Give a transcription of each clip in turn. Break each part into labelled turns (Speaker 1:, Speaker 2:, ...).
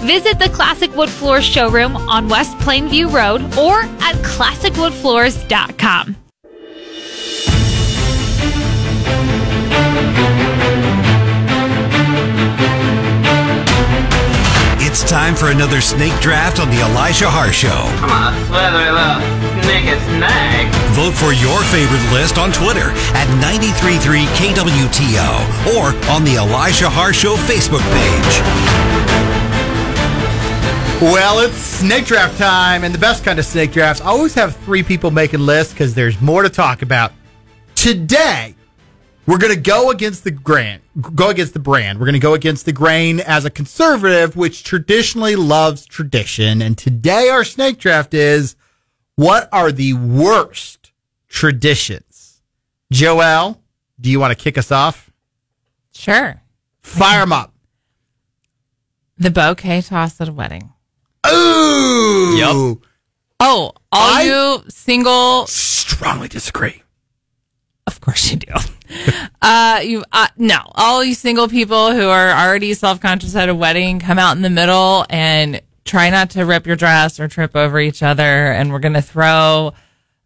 Speaker 1: Visit the Classic Wood Floors showroom on West Plainview Road or at classicwoodfloors.com.
Speaker 2: It's time for another snake draft on the Elijah Haahr Show.
Speaker 3: Come on, slithery little sneaky snake.
Speaker 2: Vote for your favorite list on Twitter at 933 KWTO or on the Elijah Haahr Show Facebook page.
Speaker 4: Well, it's snake draft time, and the best kind of snake drafts always have three people making lists because there's more to talk about. Today, we're going to go against the grain, go against the brand. We're going to go against the grain as a conservative, which traditionally loves tradition. And today, our snake draft is what are the worst traditions? Joelle, do you want to kick us off?
Speaker 5: Sure.
Speaker 4: Fire them up.
Speaker 5: The bouquet toss at a wedding.
Speaker 4: Ooh.
Speaker 6: Yep.
Speaker 5: Oh, all
Speaker 4: I-
Speaker 5: you single,
Speaker 4: Strongly disagree.
Speaker 5: of course you do. uh, you uh, no, all you single people who are already self conscious at a wedding, come out in the middle and try not to rip your dress or trip over each other. And we're gonna throw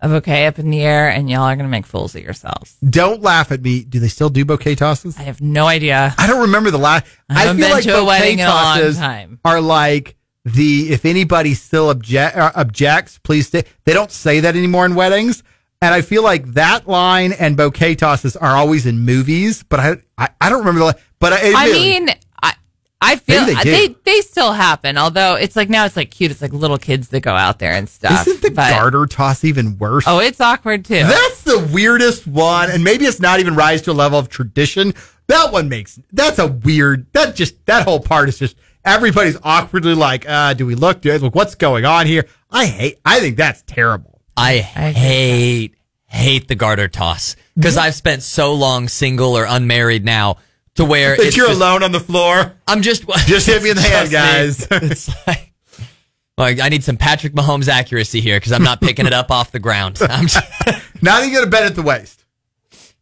Speaker 5: a bouquet up in the air, and y'all are gonna make fools of yourselves.
Speaker 4: Don't laugh at me. Do they still do bouquet tosses?
Speaker 5: I have no idea.
Speaker 4: I don't remember the last.
Speaker 5: I
Speaker 4: I,
Speaker 5: haven't
Speaker 4: feel
Speaker 5: been
Speaker 4: like
Speaker 5: to a
Speaker 4: bouquet
Speaker 5: wedding in a long
Speaker 4: tosses
Speaker 5: time.
Speaker 4: are like the if anybody still object uh, objects, please stay. They don't say that anymore in weddings, and I feel like that line and bouquet tosses are always in movies, but I I, I don't remember the. la- But I,
Speaker 5: I mean, I I feel
Speaker 4: they
Speaker 5: they, they still happen. Although it's like now it's like cute. It's like little kids that go out there and stuff.
Speaker 4: isn't the
Speaker 5: but-
Speaker 4: garter toss even worse?
Speaker 5: Oh, it's awkward too.
Speaker 4: That's the weirdest one, and maybe it's not even rise to a level of tradition. That one makes that's a weird. That just that whole part is just everybody's awkwardly like, uh, do we look? Do look? What's going on here? I hate. I think that's terrible.
Speaker 6: I
Speaker 5: agree.
Speaker 6: hate hate the garter toss because I've spent so long single or unmarried now to where
Speaker 4: That you're
Speaker 6: just-
Speaker 4: alone on the floor.
Speaker 6: I'm just
Speaker 4: Just hit me in the hand, guys.
Speaker 6: It's like, like I need some Patrick Mahomes accuracy here because I'm not picking it up off the ground. I'm just,
Speaker 4: Not even gonna bend at the waist.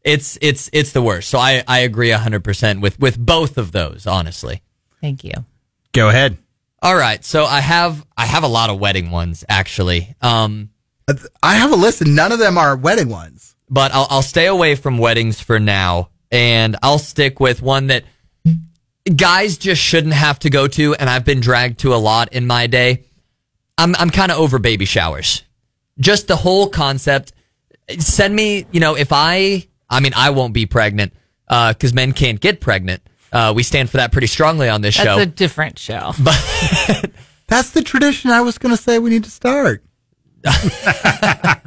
Speaker 6: it's it's it's the worst. So I I agree hundred percent with with both of those. Honestly.
Speaker 5: Thank you.
Speaker 4: Go ahead.
Speaker 6: All right, so I have I have a lot of wedding ones actually. Um,
Speaker 4: I have a list, and none of them are wedding ones.
Speaker 6: but I'll, I'll stay away from weddings for now, and I'll stick with one that guys just shouldn't have to go to, and I've been dragged to a lot in my day. I'm I'm kind of over baby showers, just the whole concept. Send me, you know, if I, I mean, I won't be pregnant because men can't get pregnant. Uh, we stand for that pretty strongly on this
Speaker 5: That's
Speaker 6: show.
Speaker 5: That's a different show.
Speaker 4: But That's the tradition I was gonna say we need to start.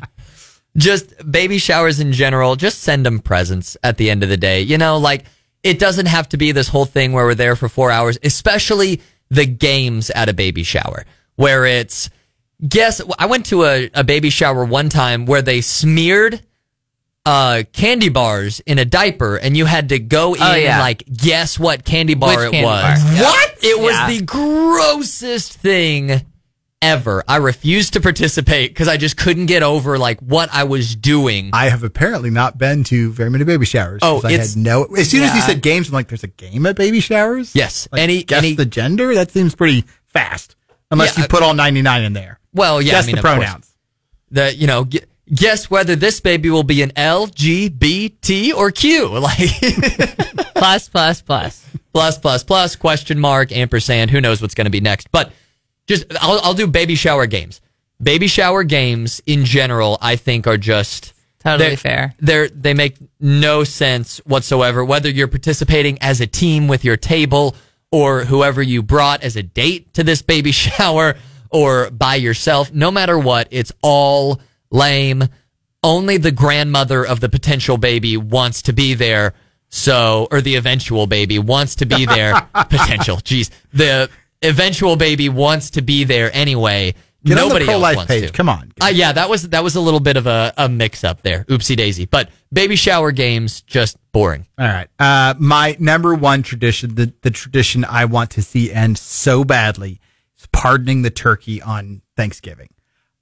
Speaker 6: just baby showers in general, just send them presents at the end of the day. You know, like it doesn't have to be this whole thing where we're there for four hours, especially the games at a baby shower where it's guess I went to a, a baby shower one time where they smeared uh candy bars in a diaper and you had to go in
Speaker 5: Oh, yeah.
Speaker 6: and like guess what candy bar
Speaker 5: Which
Speaker 6: it
Speaker 5: candy
Speaker 6: was.
Speaker 5: bar? Yeah.
Speaker 6: What? It was
Speaker 5: Yeah.
Speaker 6: the grossest thing ever. I refused to participate because I just couldn't get over like what I was doing.
Speaker 4: I have apparently not been to very many baby showers.
Speaker 6: Oh,
Speaker 4: 'cause I
Speaker 6: it's-
Speaker 4: had no. As soon as you said games, I'm like, "There's a game at baby showers."
Speaker 6: Yes.
Speaker 4: Like,
Speaker 6: Any-
Speaker 4: guess
Speaker 6: any-
Speaker 4: the gender. That seems pretty fast, unless
Speaker 6: Yeah,
Speaker 4: you put all 99 in there.
Speaker 6: Well, yeah,
Speaker 4: guess
Speaker 6: I mean,
Speaker 4: the
Speaker 6: of course.
Speaker 4: pronouns.
Speaker 6: The you know, gu- guess whether this baby will be an L, G, B, T, or Q. Like
Speaker 5: plus, plus, plus.
Speaker 6: plus, plus, plus, question mark, ampersand. Who knows what's going to be next? But just I'll I'll do baby shower games. Baby shower games in general, I think, are just
Speaker 5: Totally
Speaker 6: they're-
Speaker 5: fair.
Speaker 6: They're they make no sense whatsoever. Whether you're participating as a team with your table or whoever you brought as a date to this baby shower or by yourself, no matter what, it's all lame. Only the grandmother of the potential baby wants to be there. So, or the eventual baby wants to be there. potential. Jeez. The eventual baby wants to be there anyway.
Speaker 4: Get on the
Speaker 6: Nobody else
Speaker 4: pro-life
Speaker 6: wants
Speaker 4: page.
Speaker 6: to.
Speaker 4: Come on.
Speaker 6: Uh, yeah, that was that was a little bit of a, a mix up there. Oopsie daisy. But baby shower games just boring.
Speaker 4: All right. Uh, my number one tradition, the, the tradition I want to see end so badly, is pardoning the turkey on Thanksgiving.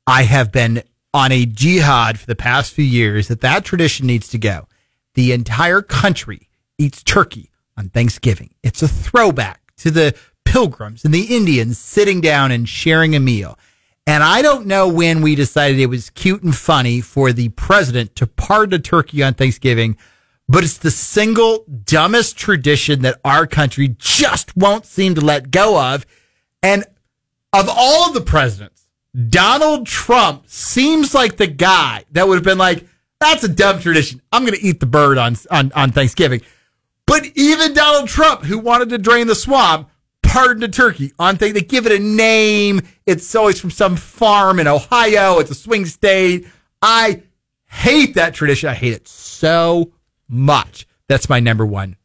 Speaker 4: I have been on a jihad for the past few years that that tradition needs to go. The entire country eats turkey on Thanksgiving. It's a throwback to the pilgrims and the Indians sitting down and sharing a meal. And I don't know when we decided it was cute and funny for the president to pardon a turkey on Thanksgiving, but it's the single dumbest tradition that our country just won't seem to let go of. And of all the presidents, Donald Trump seems like the guy that would have been like, that's a dumb tradition. I'm going to eat the bird on, on, on Thanksgiving. But even Donald Trump, who wanted to drain the swamp, pardoned a turkey on thing. They give it a name. It's always from some farm in Ohio. It's a swing state. I hate that tradition. I hate it so much. That's my number one.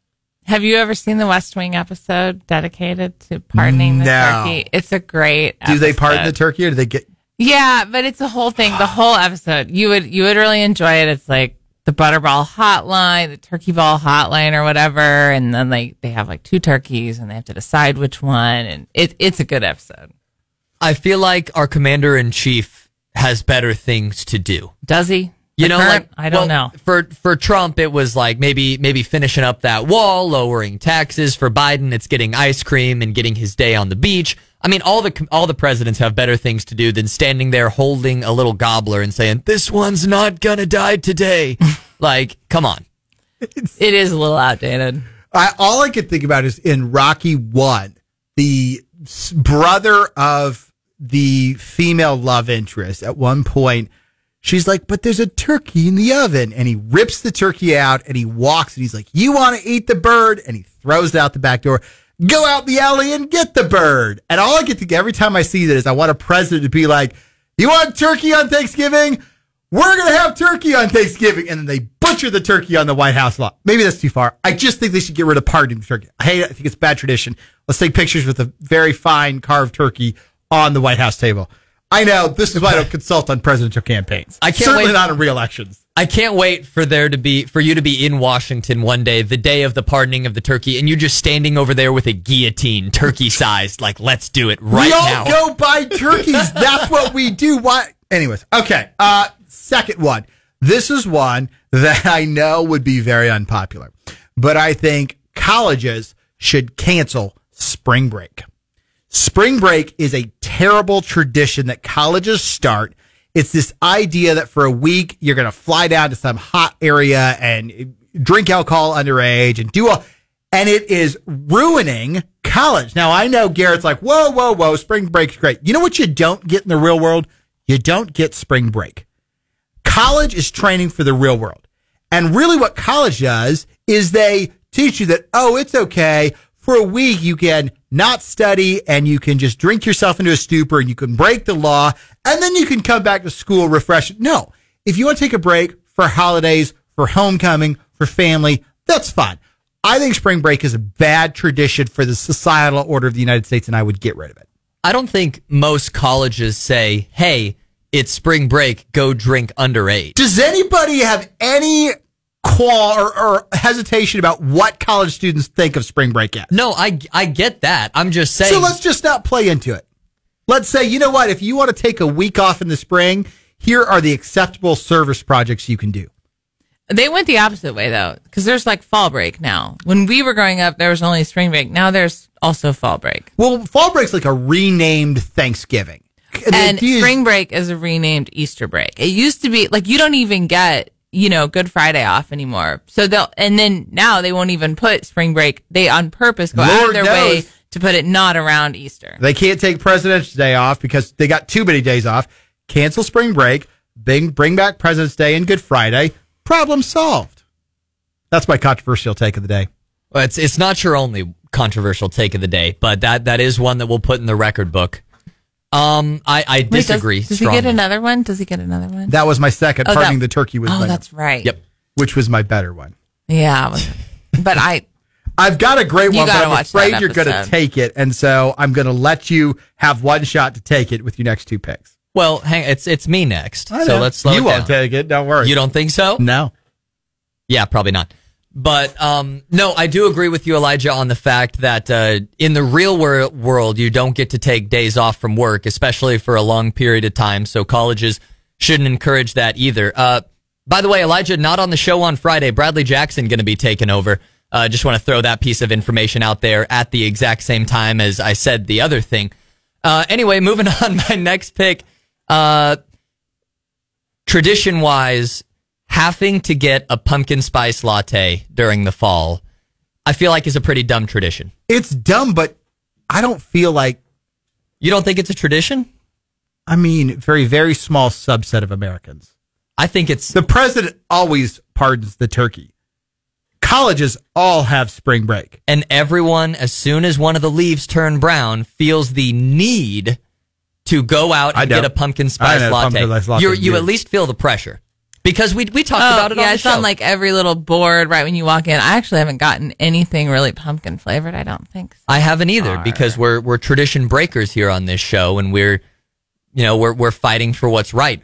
Speaker 5: Have you ever seen the West Wing episode dedicated to pardoning the
Speaker 4: No.
Speaker 5: turkey? It's a great.
Speaker 4: Do they pardon the
Speaker 5: episode.
Speaker 4: turkey or do they get?
Speaker 5: Yeah, but it's a whole thing. The whole episode, you would you would really enjoy it. It's like the butterball hotline, the turkey ball hotline, or whatever, and then like they have like two turkeys, and they have to decide which one, and it it's a good episode.
Speaker 6: I feel like our commander in chief has better things to do.
Speaker 5: Does he?
Speaker 6: You know,
Speaker 5: current-
Speaker 6: like
Speaker 5: I don't
Speaker 6: well,
Speaker 5: know.
Speaker 6: For for Trump, it was like maybe maybe finishing up that wall, lowering taxes. For Biden, it's getting ice cream and getting his day on the beach. I mean, all the all the presidents have better things to do than standing there holding a little gobbler and saying, "This one's not gonna die today." like, come on.
Speaker 5: It is a little outdated.
Speaker 4: I, all I could think about is in Rocky One, the brother of the female love interest. At one point, she's like, "But there's a turkey in the oven," and he rips the turkey out and he walks and he's like, "You want to eat the bird?" And he throws it out the back door. Go out the alley and get the bird. And all I get to every time I see that is I want a president to be like, "You want turkey on Thanksgiving?" we're going to have turkey on Thanksgiving. And then they butcher the turkey on the White House lot. Maybe that's too far. I just think they should get rid of pardoning turkey. I hate it. I think it's bad tradition. Let's take pictures with a very fine carved turkey on the White House table. I know this is why I don't consult on presidential campaigns.
Speaker 6: I can't
Speaker 4: Certainly
Speaker 6: wait-
Speaker 4: not in re-elections.
Speaker 6: I can't wait for there to be for you to be in Washington one day, the day of the pardoning of the turkey, and you're just standing over there with a guillotine, turkey sized, like let's do it right
Speaker 4: we all
Speaker 6: now.
Speaker 4: go buy turkeys. That's what we do. Why? Anyways, okay. Uh, second one. This is one that I know would be very unpopular, but I think colleges should cancel spring break. Spring break is a terrible tradition that colleges start. It's this idea that for a week you're going to fly down to some hot area and drink alcohol underage and do all, and it is ruining college. Now I know Garett's like, whoa, whoa, whoa, spring break's great. You know what you don't get in the real world? You don't get spring break. College is training for the real world. And really what college does is they teach you that, oh, it's okay. For a week, you can not study and you can just drink yourself into a stupor and you can break the law and then you can come back to school refreshed. No. If you want to take a break for holidays, for homecoming, for family, that's fine. I think spring break is a bad tradition for the societal order of the United States and I would get rid of it.
Speaker 6: I don't think most colleges say, "Hey, it's spring break, go drink underage."
Speaker 4: Does anybody have any qual or, or hesitation about what college students think of spring break as?
Speaker 6: No, I I get that. I'm just saying.
Speaker 4: So let's just not play into it. Let's say, you know what? If you want to take a week off in the spring, here are the acceptable service projects you can do.
Speaker 5: They went the opposite way though, because there's like fall break now. When we were growing up, there was only spring break. Now there's also fall break,
Speaker 4: Well, fall break's like a renamed Thanksgiving. the
Speaker 5: and spring break is a renamed Easter break. It used to be like you don't even get you know Good Friday off anymore. So they'll and then now they won't even put spring break. They on purpose go out
Speaker 4: Lord
Speaker 5: of their way to put it not around Easter.
Speaker 4: They can't take President's Day off because they got too many days off. Cancel spring break, bring, bring back President's Day and Good Friday. Problem solved. That's my controversial take of the day.
Speaker 6: Well, it's it's not your only controversial take of the day, but that that is one that we'll put in the record book. Um, I I
Speaker 5: Wait, does-
Speaker 6: disagree
Speaker 5: Does, he
Speaker 6: strongly.
Speaker 5: get another one? Does he get another one?
Speaker 4: That was my second.
Speaker 5: Oh, that-
Speaker 4: Parting the turkey was
Speaker 5: oh,
Speaker 4: my-
Speaker 5: that's right.
Speaker 6: Yep.
Speaker 4: which was my better one.
Speaker 5: Yeah, but I
Speaker 4: I've got a great
Speaker 5: You
Speaker 4: one, but
Speaker 5: gotta
Speaker 4: I'm
Speaker 5: watch
Speaker 4: afraid you're going to
Speaker 5: episode.
Speaker 4: take it, and so I'm going to let you have one shot to take it with your next two picks.
Speaker 6: Well, hang, it's it's me next,
Speaker 4: I
Speaker 6: so let's slow
Speaker 4: You
Speaker 6: it
Speaker 4: won't take it. Don't worry.
Speaker 6: You don't think so?
Speaker 4: No.
Speaker 6: Yeah, probably not. But um, no, I do agree with you, Elijah, on the fact that uh, in the real wor- world, you don't get to take days off from work, especially for a long period of time. So colleges shouldn't encourage that either. Uh, by the way, Elijah, not on the show on Friday. Bradley Jackson going to be taking over. uh, just want to throw that piece of information out there at the exact same time as I said the other thing. Uh, anyway, moving on. My next pick, uh, tradition wise, having to get a pumpkin spice latte during the fall, I feel like is a pretty dumb tradition.
Speaker 4: It's dumb, but I don't feel like.
Speaker 6: You don't think it's a tradition?
Speaker 4: I mean, very very small subset of Americans.
Speaker 6: I think it's
Speaker 4: The president always pardons the turkey. Colleges all have spring break.
Speaker 6: and everyone, as soon as one of the leaves turn brown, feels the need to go out and get a pumpkin spice latte.
Speaker 4: pumpkin latte,
Speaker 6: You're, you at least feel the pressure because we we talked
Speaker 5: Oh,
Speaker 6: about it
Speaker 5: yeah,
Speaker 6: on the
Speaker 5: it's
Speaker 6: show.
Speaker 5: on like every little board right when you walk in. I actually haven't gotten anything really pumpkin flavored. I don't think so.
Speaker 6: I haven't either because we're we're tradition breakers here on this show, and we're you know we're we're fighting for what's right.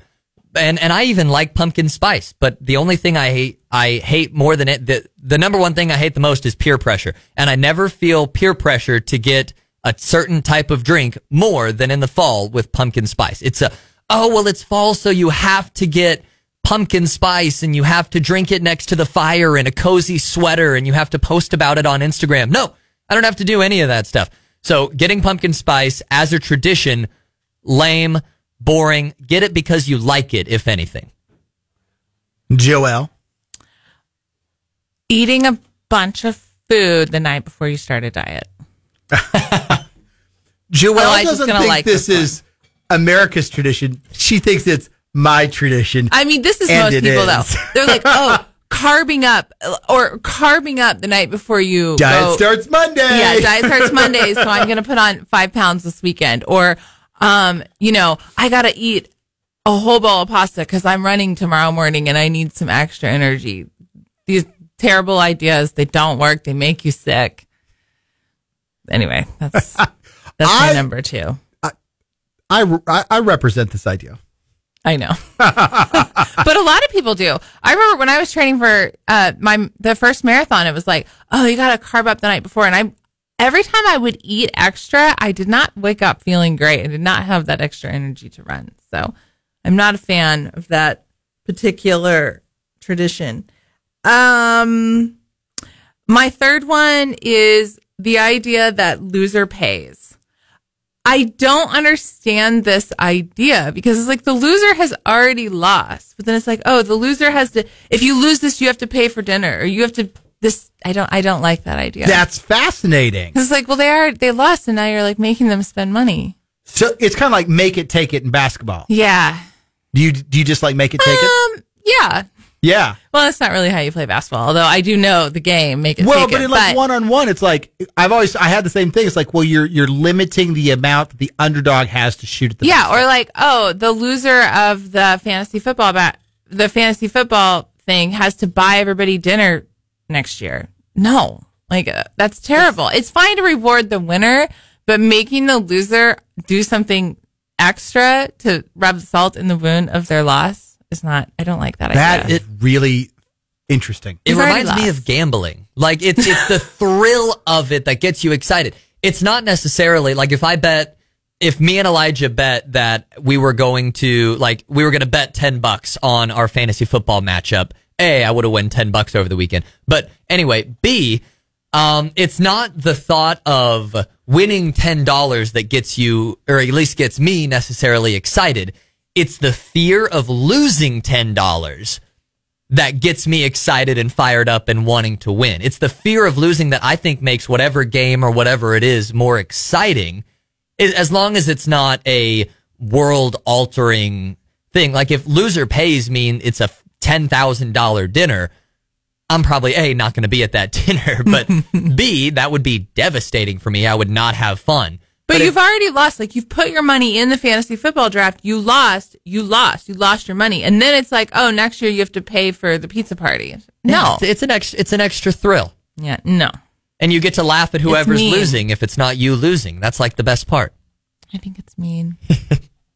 Speaker 6: And and I even like pumpkin spice, but the only thing I hate I hate more than it the the number one thing I hate the most is peer pressure, and I never feel peer pressure to get a certain type of drink more than in the fall with pumpkin spice. It's a oh well it's fall so you have to get pumpkin spice and you have to drink it next to the fire in a cozy sweater and you have to post about it on Instagram. No, I don't have to do any of that stuff. So getting pumpkin spice as a tradition, lame, boring. Get it because you like it, if anything.
Speaker 4: Joelle,
Speaker 5: Eating a bunch of food the night before you start a diet.
Speaker 4: Joelle
Speaker 5: Oh,
Speaker 4: doesn't think
Speaker 5: like
Speaker 4: this
Speaker 5: this
Speaker 4: is America's tradition. She thinks it's my tradition.
Speaker 5: I mean, this is most people
Speaker 4: is.
Speaker 5: though. They're like, oh, carbing up or carbing up the night before you
Speaker 4: Diet
Speaker 5: go.
Speaker 4: starts Monday.
Speaker 5: Yeah, diet starts Monday, so I'm gonna put on five pounds this weekend. Or, um, you know, I gotta eat a whole bowl of pasta because I'm running tomorrow morning and I need some extra energy. These terrible ideas, they don't work. They make you sick. Anyway, that's that's my number two.
Speaker 4: I, I, I represent this idea.
Speaker 5: I know, but a lot of people do. I remember when I was training for uh, my the first marathon, it was like, oh, you got to carb up the night before, and I every time I would eat extra, I did not wake up feeling great. I did not have that extra energy to run. So I'm not a fan of that particular tradition. Um, my third one is the idea that loser pays. I don't understand this idea because it's like the loser has already lost, but then it's like, oh, the loser has to. If you lose this, you have to pay for dinner, or you have to. This I don't. I don't like that idea.
Speaker 4: That's fascinating.
Speaker 5: it's like, well, they are they lost, and now you're like making them spend money.
Speaker 4: So it's kind of like make it, take it in basketball.
Speaker 5: Yeah.
Speaker 4: Do you do you just like make it, take it?
Speaker 5: Um. Yeah.
Speaker 4: Yeah.
Speaker 5: Well, that's not really how you play basketball, although I do know the game. Make it.
Speaker 4: Well, but
Speaker 5: it,
Speaker 4: in like one on one, it's like I've always I had the same thing. It's like, well, you're you're limiting the amount that the underdog has to shoot at the
Speaker 5: Yeah, or like, oh, the loser of the fantasy football bat, the fantasy football thing has to buy everybody dinner next year. No, like uh, that's terrible. It's fine to reward the winner, but making the loser do something extra to rub salt in the wound of their loss is not. I don't like that,
Speaker 4: That
Speaker 5: idea.
Speaker 4: is really interesting.
Speaker 6: It
Speaker 5: You've
Speaker 6: reminds me of gambling. Like it's it's the thrill of it that gets you excited. It's not necessarily like if I bet if me and Elijah bet that we were going to like we were going to bet 10 bucks on our fantasy football matchup. A, I would have won 10 bucks over the weekend. But anyway, B, um, it's not the thought of winning $10 that gets you, or at least gets me necessarily excited. It's the fear of losing $10 that gets me excited and fired up and wanting to win. It's the fear of losing that I think makes whatever game or whatever it is more exciting. As long as it's not a world altering thing. Like if loser pays mean it's a $10,000 dinner, I'm probably A, not going to be at that dinner, but B, that would be devastating for me. I would not have fun.
Speaker 5: But, you've already lost. Like you've put your money in the fantasy football draft. You lost. You lost. You lost your money, and then it's like, oh, next year you have to pay for the pizza party. No.
Speaker 6: it's, it's an extra, it's an extra thrill.
Speaker 5: Yeah. No.
Speaker 6: And you get to laugh at whoever's losing if it's not you losing. That's like the best part.
Speaker 5: I think it's mean.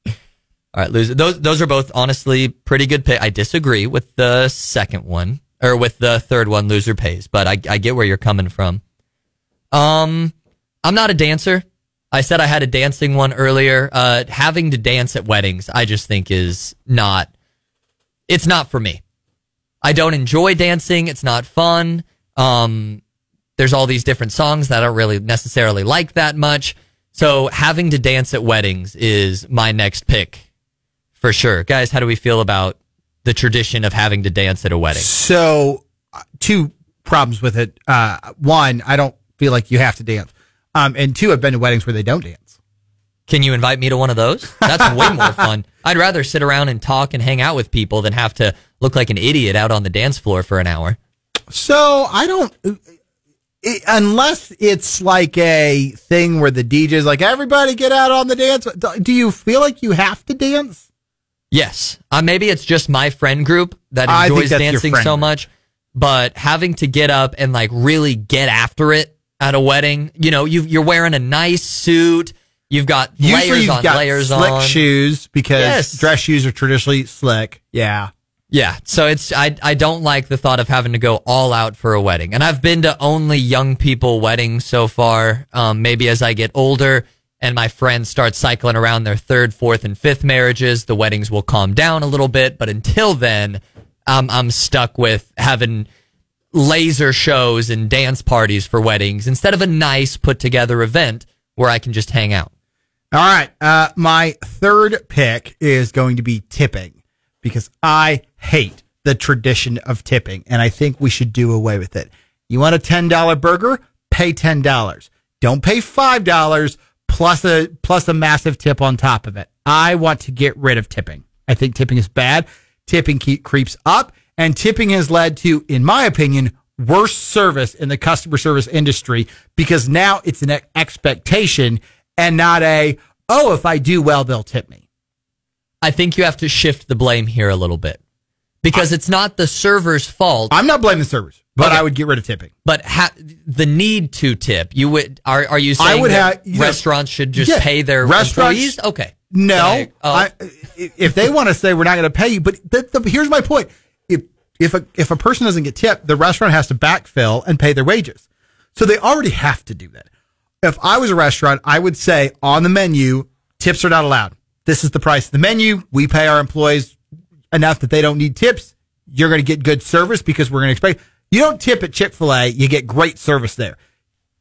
Speaker 6: All right, loser. Those those are both honestly pretty good pick. I disagree with the second one or with the third one. Loser pays, but I I get where you're coming from. Um, I'm not a dancer. I said I had a dancing one earlier. Uh, having to dance at weddings, I just think is not. It's not for me. I don't enjoy dancing. It's not fun. Um, there's all these different songs that I don't really necessarily like that much. So having to dance at weddings is my next pick for sure. Guys, how do we feel about the tradition of having to dance at a wedding?
Speaker 4: So, uh, two problems with it. Uh, one, I don't feel like you have to dance. Um, and two, I've been to weddings where they don't dance.
Speaker 6: Can you invite me to one of those? That's way more fun. I'd rather sit around and talk and hang out with people than have to look like an idiot out on the dance floor for an hour.
Speaker 4: So I don't, it, unless it's like a thing where the DJ's like, everybody get out on the dance. Do you feel like you have to dance?
Speaker 6: Yes. Uh, maybe it's just my friend group that enjoys dancing so much, but having to get up and like really get after it at a wedding, you know, you you're wearing a nice suit, you've got
Speaker 4: Usually
Speaker 6: layers
Speaker 4: you've
Speaker 6: on
Speaker 4: got
Speaker 6: layers
Speaker 4: slick
Speaker 6: on.
Speaker 4: shoes because
Speaker 6: Yes.
Speaker 4: dress shoes are traditionally slick. Yeah.
Speaker 6: Yeah, so it's I I don't like the thought of having to go all out for a wedding, and I've been to only young people weddings so far. Um, maybe as I get older and my friends start cycling around their third, fourth, and fifth marriages, the weddings will calm down a little bit. But until then, um, I'm stuck with having laser shows and dance parties for weddings instead of a nice put together event where I can just hang out.
Speaker 4: All right. Uh, my third pick is going to be tipping because I hate the tradition of tipping and I think we should do away with it. You want a $10 burger? Pay $10. Don't pay $5 plus a, plus a massive tip on top of it. I want to get rid of tipping. I think tipping is bad. Tipping keep, creeps up and tipping has led to, in my opinion, worse service in the customer service industry because now it's an expectation and not a, oh, if I do well, they'll tip me.
Speaker 6: I think you have to shift the blame here a little bit because it's not the server's fault.
Speaker 4: I'm not blaming the servers, but
Speaker 6: Okay.
Speaker 4: I would get rid of tipping.
Speaker 6: But ha- the need to tip, you would are are you saying
Speaker 4: I would have- know,
Speaker 6: restaurants should just
Speaker 4: yeah,
Speaker 6: pay their
Speaker 4: restaurants-
Speaker 6: employees? Okay,
Speaker 4: No,
Speaker 6: Like, oh,
Speaker 4: I, if they want to say we're not going to pay you, but the, the, here's my point: if a if a person doesn't get tipped, the restaurant has to backfill and pay their wages, so they already have to do that. If I was a restaurant, I would say on the menu, tips are not allowed. This is the price of the menu. We pay our employees enough that they don't need tips. You're going to get good service because we're going to expect. You don't tip at Chick Fil A, you get great service there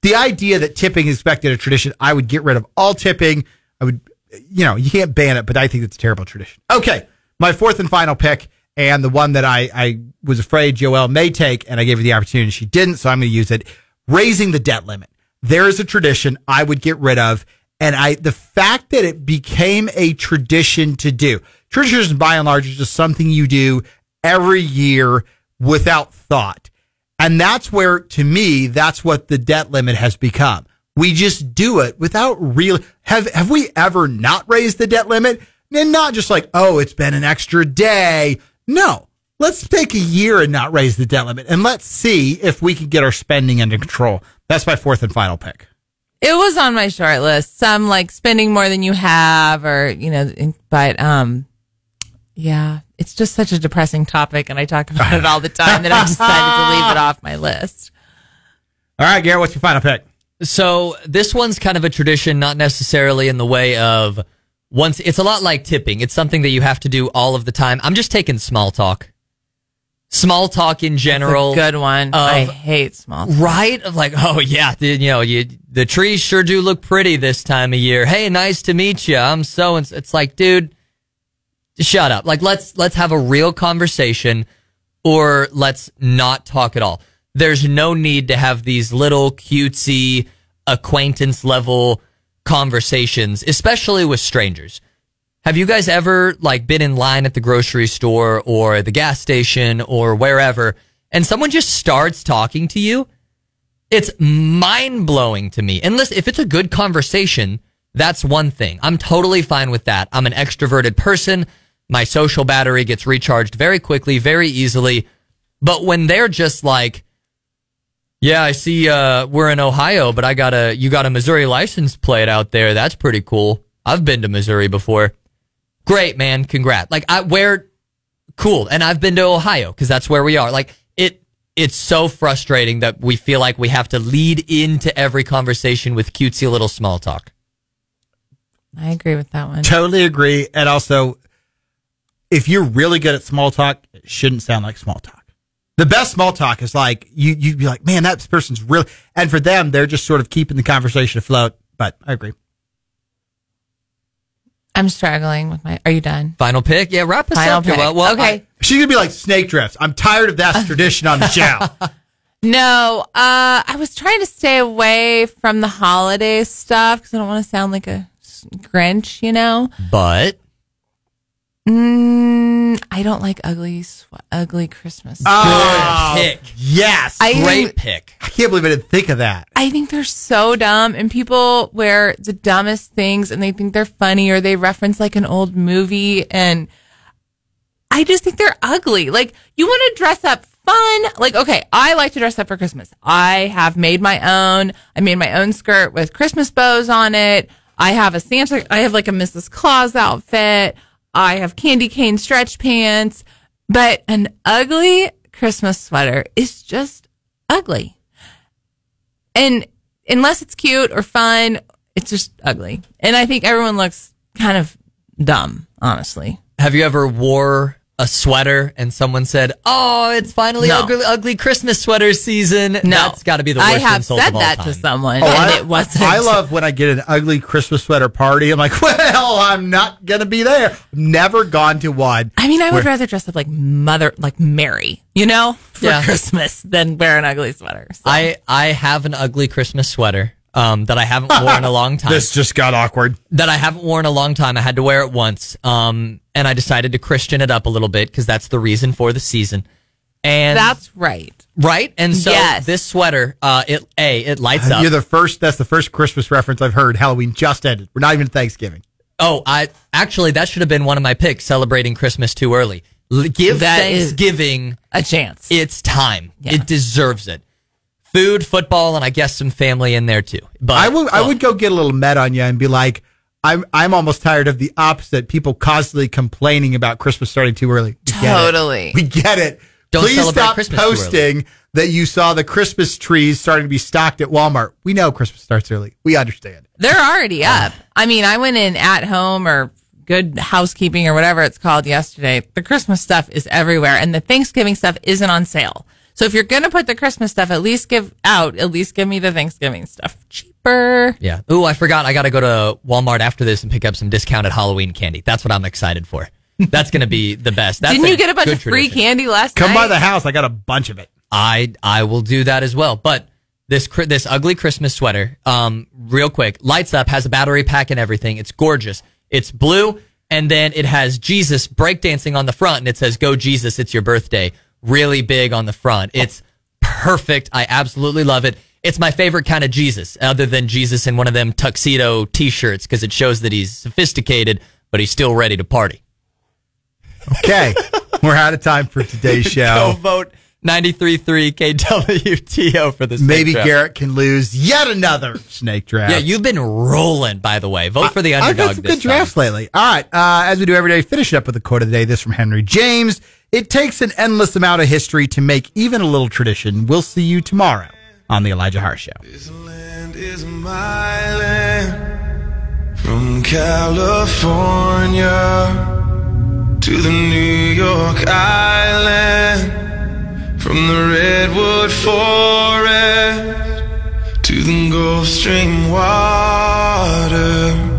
Speaker 4: the idea that tipping is expected a tradition, I would get rid of all tipping. I would, you know, you can't ban it, but I think it's a terrible tradition. Okay. My fourth and final pick, and the one that I, I was afraid Joelle may take, and I gave her the opportunity she didn't, so I'm going to use it. Raising the debt limit. There is a tradition I would get rid of. And I, the fact that it became a tradition to do, tradition by and large is just something you do every year without thought. And that's where, to me, that's what the debt limit has become. We just do it without real. Have have we ever not raised the debt limit? And not just like, oh, it's been an extra day. No, let's take a year and not raise the debt limit, and let's see if we can get our spending under control. That's my fourth and final pick.
Speaker 5: It was on my short list. Some like spending more than you have, or you know, but um, yeah, it's just such a depressing topic, and I talk about it all the time that I decided to leave it off my list.
Speaker 4: All right, Garett, what's your final pick?
Speaker 6: So this one's kind of a tradition, not necessarily in the way of once. It's a lot like tipping. It's something that you have to do all of the time. I'm just taking small talk. Small talk in general.
Speaker 5: Good one.
Speaker 6: of-
Speaker 5: I hate small. talk.
Speaker 6: Right? Of like, oh yeah, the, you know, you, the trees sure do look pretty this time of year. Hey, nice to meet you. I'm so and it's like, dude, shut up. Like let's let's have a real conversation or let's not talk at all. There's no need to have these little cutesy acquaintance level conversations, especially with strangers. Have you guys ever like been in line at the grocery store or the gas station or wherever and someone just starts talking to you? It's mind blowing to me. Unless if it's a good conversation, that's one thing. I'm totally fine with that. I'm an extroverted person. My social battery gets recharged very quickly, very easily. But when they're just like, yeah, I see uh, we're in Ohio, but I got a you got a Missouri license plate out there. That's pretty cool. I've been to Missouri before. Great, man. Congrats. Like I where cool. And I've been to Ohio because that's where we are. Like it it's so frustrating that we feel like we have to lead into every conversation with cutesy little small talk.
Speaker 5: I agree with that one.
Speaker 4: Totally agree. And also, if you're really good at small talk, it shouldn't sound like small talk. The best small talk is like you you'd be like, man, that person's really, and for them, they're just sort of keeping the conversation afloat. But I agree.
Speaker 5: I'm struggling with my. Are you done?
Speaker 6: Final pick. Yeah, wrap us
Speaker 5: Final
Speaker 6: up.
Speaker 5: pick.
Speaker 6: Joelle. Well,
Speaker 5: okay.
Speaker 6: I-
Speaker 4: She's gonna be like snake drifts. I'm tired of that tradition on the show.
Speaker 5: No, uh, I was trying to stay away from the holiday stuff because I don't want to sound like a Grinch, you know.
Speaker 6: but
Speaker 5: Mm, I don't like ugly, sw- ugly Christmas.
Speaker 4: Oh,
Speaker 6: pick.
Speaker 4: Yes,
Speaker 5: I-
Speaker 6: great pick.
Speaker 4: I can't believe I didn't think of that.
Speaker 5: I think they're so dumb, and people wear the dumbest things, and they think they're funny, or they reference like an old movie, and I just think they're ugly. Like you want to dress up fun, like okay, I like to dress up for Christmas. I have made my own. I made my own skirt with Christmas bows on it. I have a Santa. I have like a Mrs. Claus outfit. I have candy cane stretch pants, but an ugly Christmas sweater is just ugly. And unless it's cute or fun, it's just ugly. And I think everyone looks kind of dumb, honestly.
Speaker 6: Have you ever wore a sweater and someone said, "Oh, it's finally
Speaker 5: No.
Speaker 6: ugly, ugly Christmas sweater season"?
Speaker 5: No,
Speaker 6: that's got to be the worst
Speaker 5: I have said that
Speaker 6: time.
Speaker 5: to someone,
Speaker 4: Oh,
Speaker 5: and
Speaker 4: I,
Speaker 5: it wasn't.
Speaker 4: I love when I get an ugly Christmas sweater party. I'm like, well, I'm not gonna be there. Never gone to one.
Speaker 5: I mean, I would
Speaker 4: where-
Speaker 5: rather dress up like mother, like Mary, you know, for
Speaker 6: Yeah.
Speaker 5: Christmas than wear an ugly sweater. So.
Speaker 6: I I have an ugly Christmas sweater um, that I haven't worn in a long time.
Speaker 4: This just got awkward.
Speaker 6: that I haven't worn in a long time. I had to wear it once, um, and I decided to Christian it up a little bit because that's the reason for the season. And
Speaker 5: That's right.
Speaker 6: right. And so
Speaker 5: Yes.
Speaker 6: this sweater, uh, it a it lights up.
Speaker 4: You're the first. That's the first Christmas reference I've heard. Halloween just ended. We're not even Thanksgiving.
Speaker 6: Oh, I actually that should have been one of my picks. Celebrating Christmas too early. Give
Speaker 5: That is-
Speaker 6: Thanksgiving
Speaker 5: A chance.
Speaker 6: its time.
Speaker 5: Yeah.
Speaker 6: It deserves it. Food, football, and I guess some family in there too. But
Speaker 4: I would. I
Speaker 6: oh,
Speaker 4: would go get a little met on you and be like, I'm. I'm almost tired of the opposite. People constantly complaining about Christmas starting too early. We get.
Speaker 5: Totally.
Speaker 4: We get it.
Speaker 6: Don't
Speaker 4: Please
Speaker 6: celebrate
Speaker 4: stop
Speaker 6: Christmas too early.
Speaker 4: posting that you saw the Christmas trees starting to be stocked at Walmart. We know Christmas starts early. We understand.
Speaker 5: They're already up. I mean, I went in at home or good housekeeping or whatever it's called yesterday. The Christmas stuff is everywhere and the Thanksgiving stuff isn't on sale. So if you're going to put the Christmas stuff, at least give out, at least give me the Thanksgiving stuff cheaper.
Speaker 6: Yeah. Ooh, I forgot. I got to go to Walmart after this and pick up some discounted Halloween candy. That's what I'm excited for. That's going to be the best. That's
Speaker 5: Didn't you get a bunch of free
Speaker 6: tradition.
Speaker 5: candy last
Speaker 4: Come
Speaker 5: night?
Speaker 4: by the house. I got a bunch of it.
Speaker 6: I I will do that as well. But this cri- this ugly Christmas sweater, um, real quick, lights up, has a battery pack and everything. It's gorgeous. It's blue, and then it has Jesus breakdancing on the front, and it says "Go Jesus, it's your birthday." Really big on the front. It's perfect. I absolutely love it. It's my favorite kind of Jesus, other than Jesus in one of them tuxedo T-shirts, because it shows that he's sophisticated, but he's still ready to party.
Speaker 4: Okay, we're out of time for today's
Speaker 6: Go
Speaker 4: show.
Speaker 6: vote 93.3 KWTO for this.
Speaker 4: Maybe
Speaker 6: draft.
Speaker 4: Garett can lose yet another snake draft.
Speaker 6: Yeah, you've been rolling, by the way. Vote for the underdog.
Speaker 4: I've had some
Speaker 6: this
Speaker 4: good drafts lately. All right, uh, as we do every day, finish it up with a quote of the day. This from Henry James. It takes an endless amount of history to make even a little tradition. We'll see you tomorrow on the Elijah Haahr Show.
Speaker 7: This land is my land. From California to the New York Island. From the Redwood Forest to the Gulf Stream water.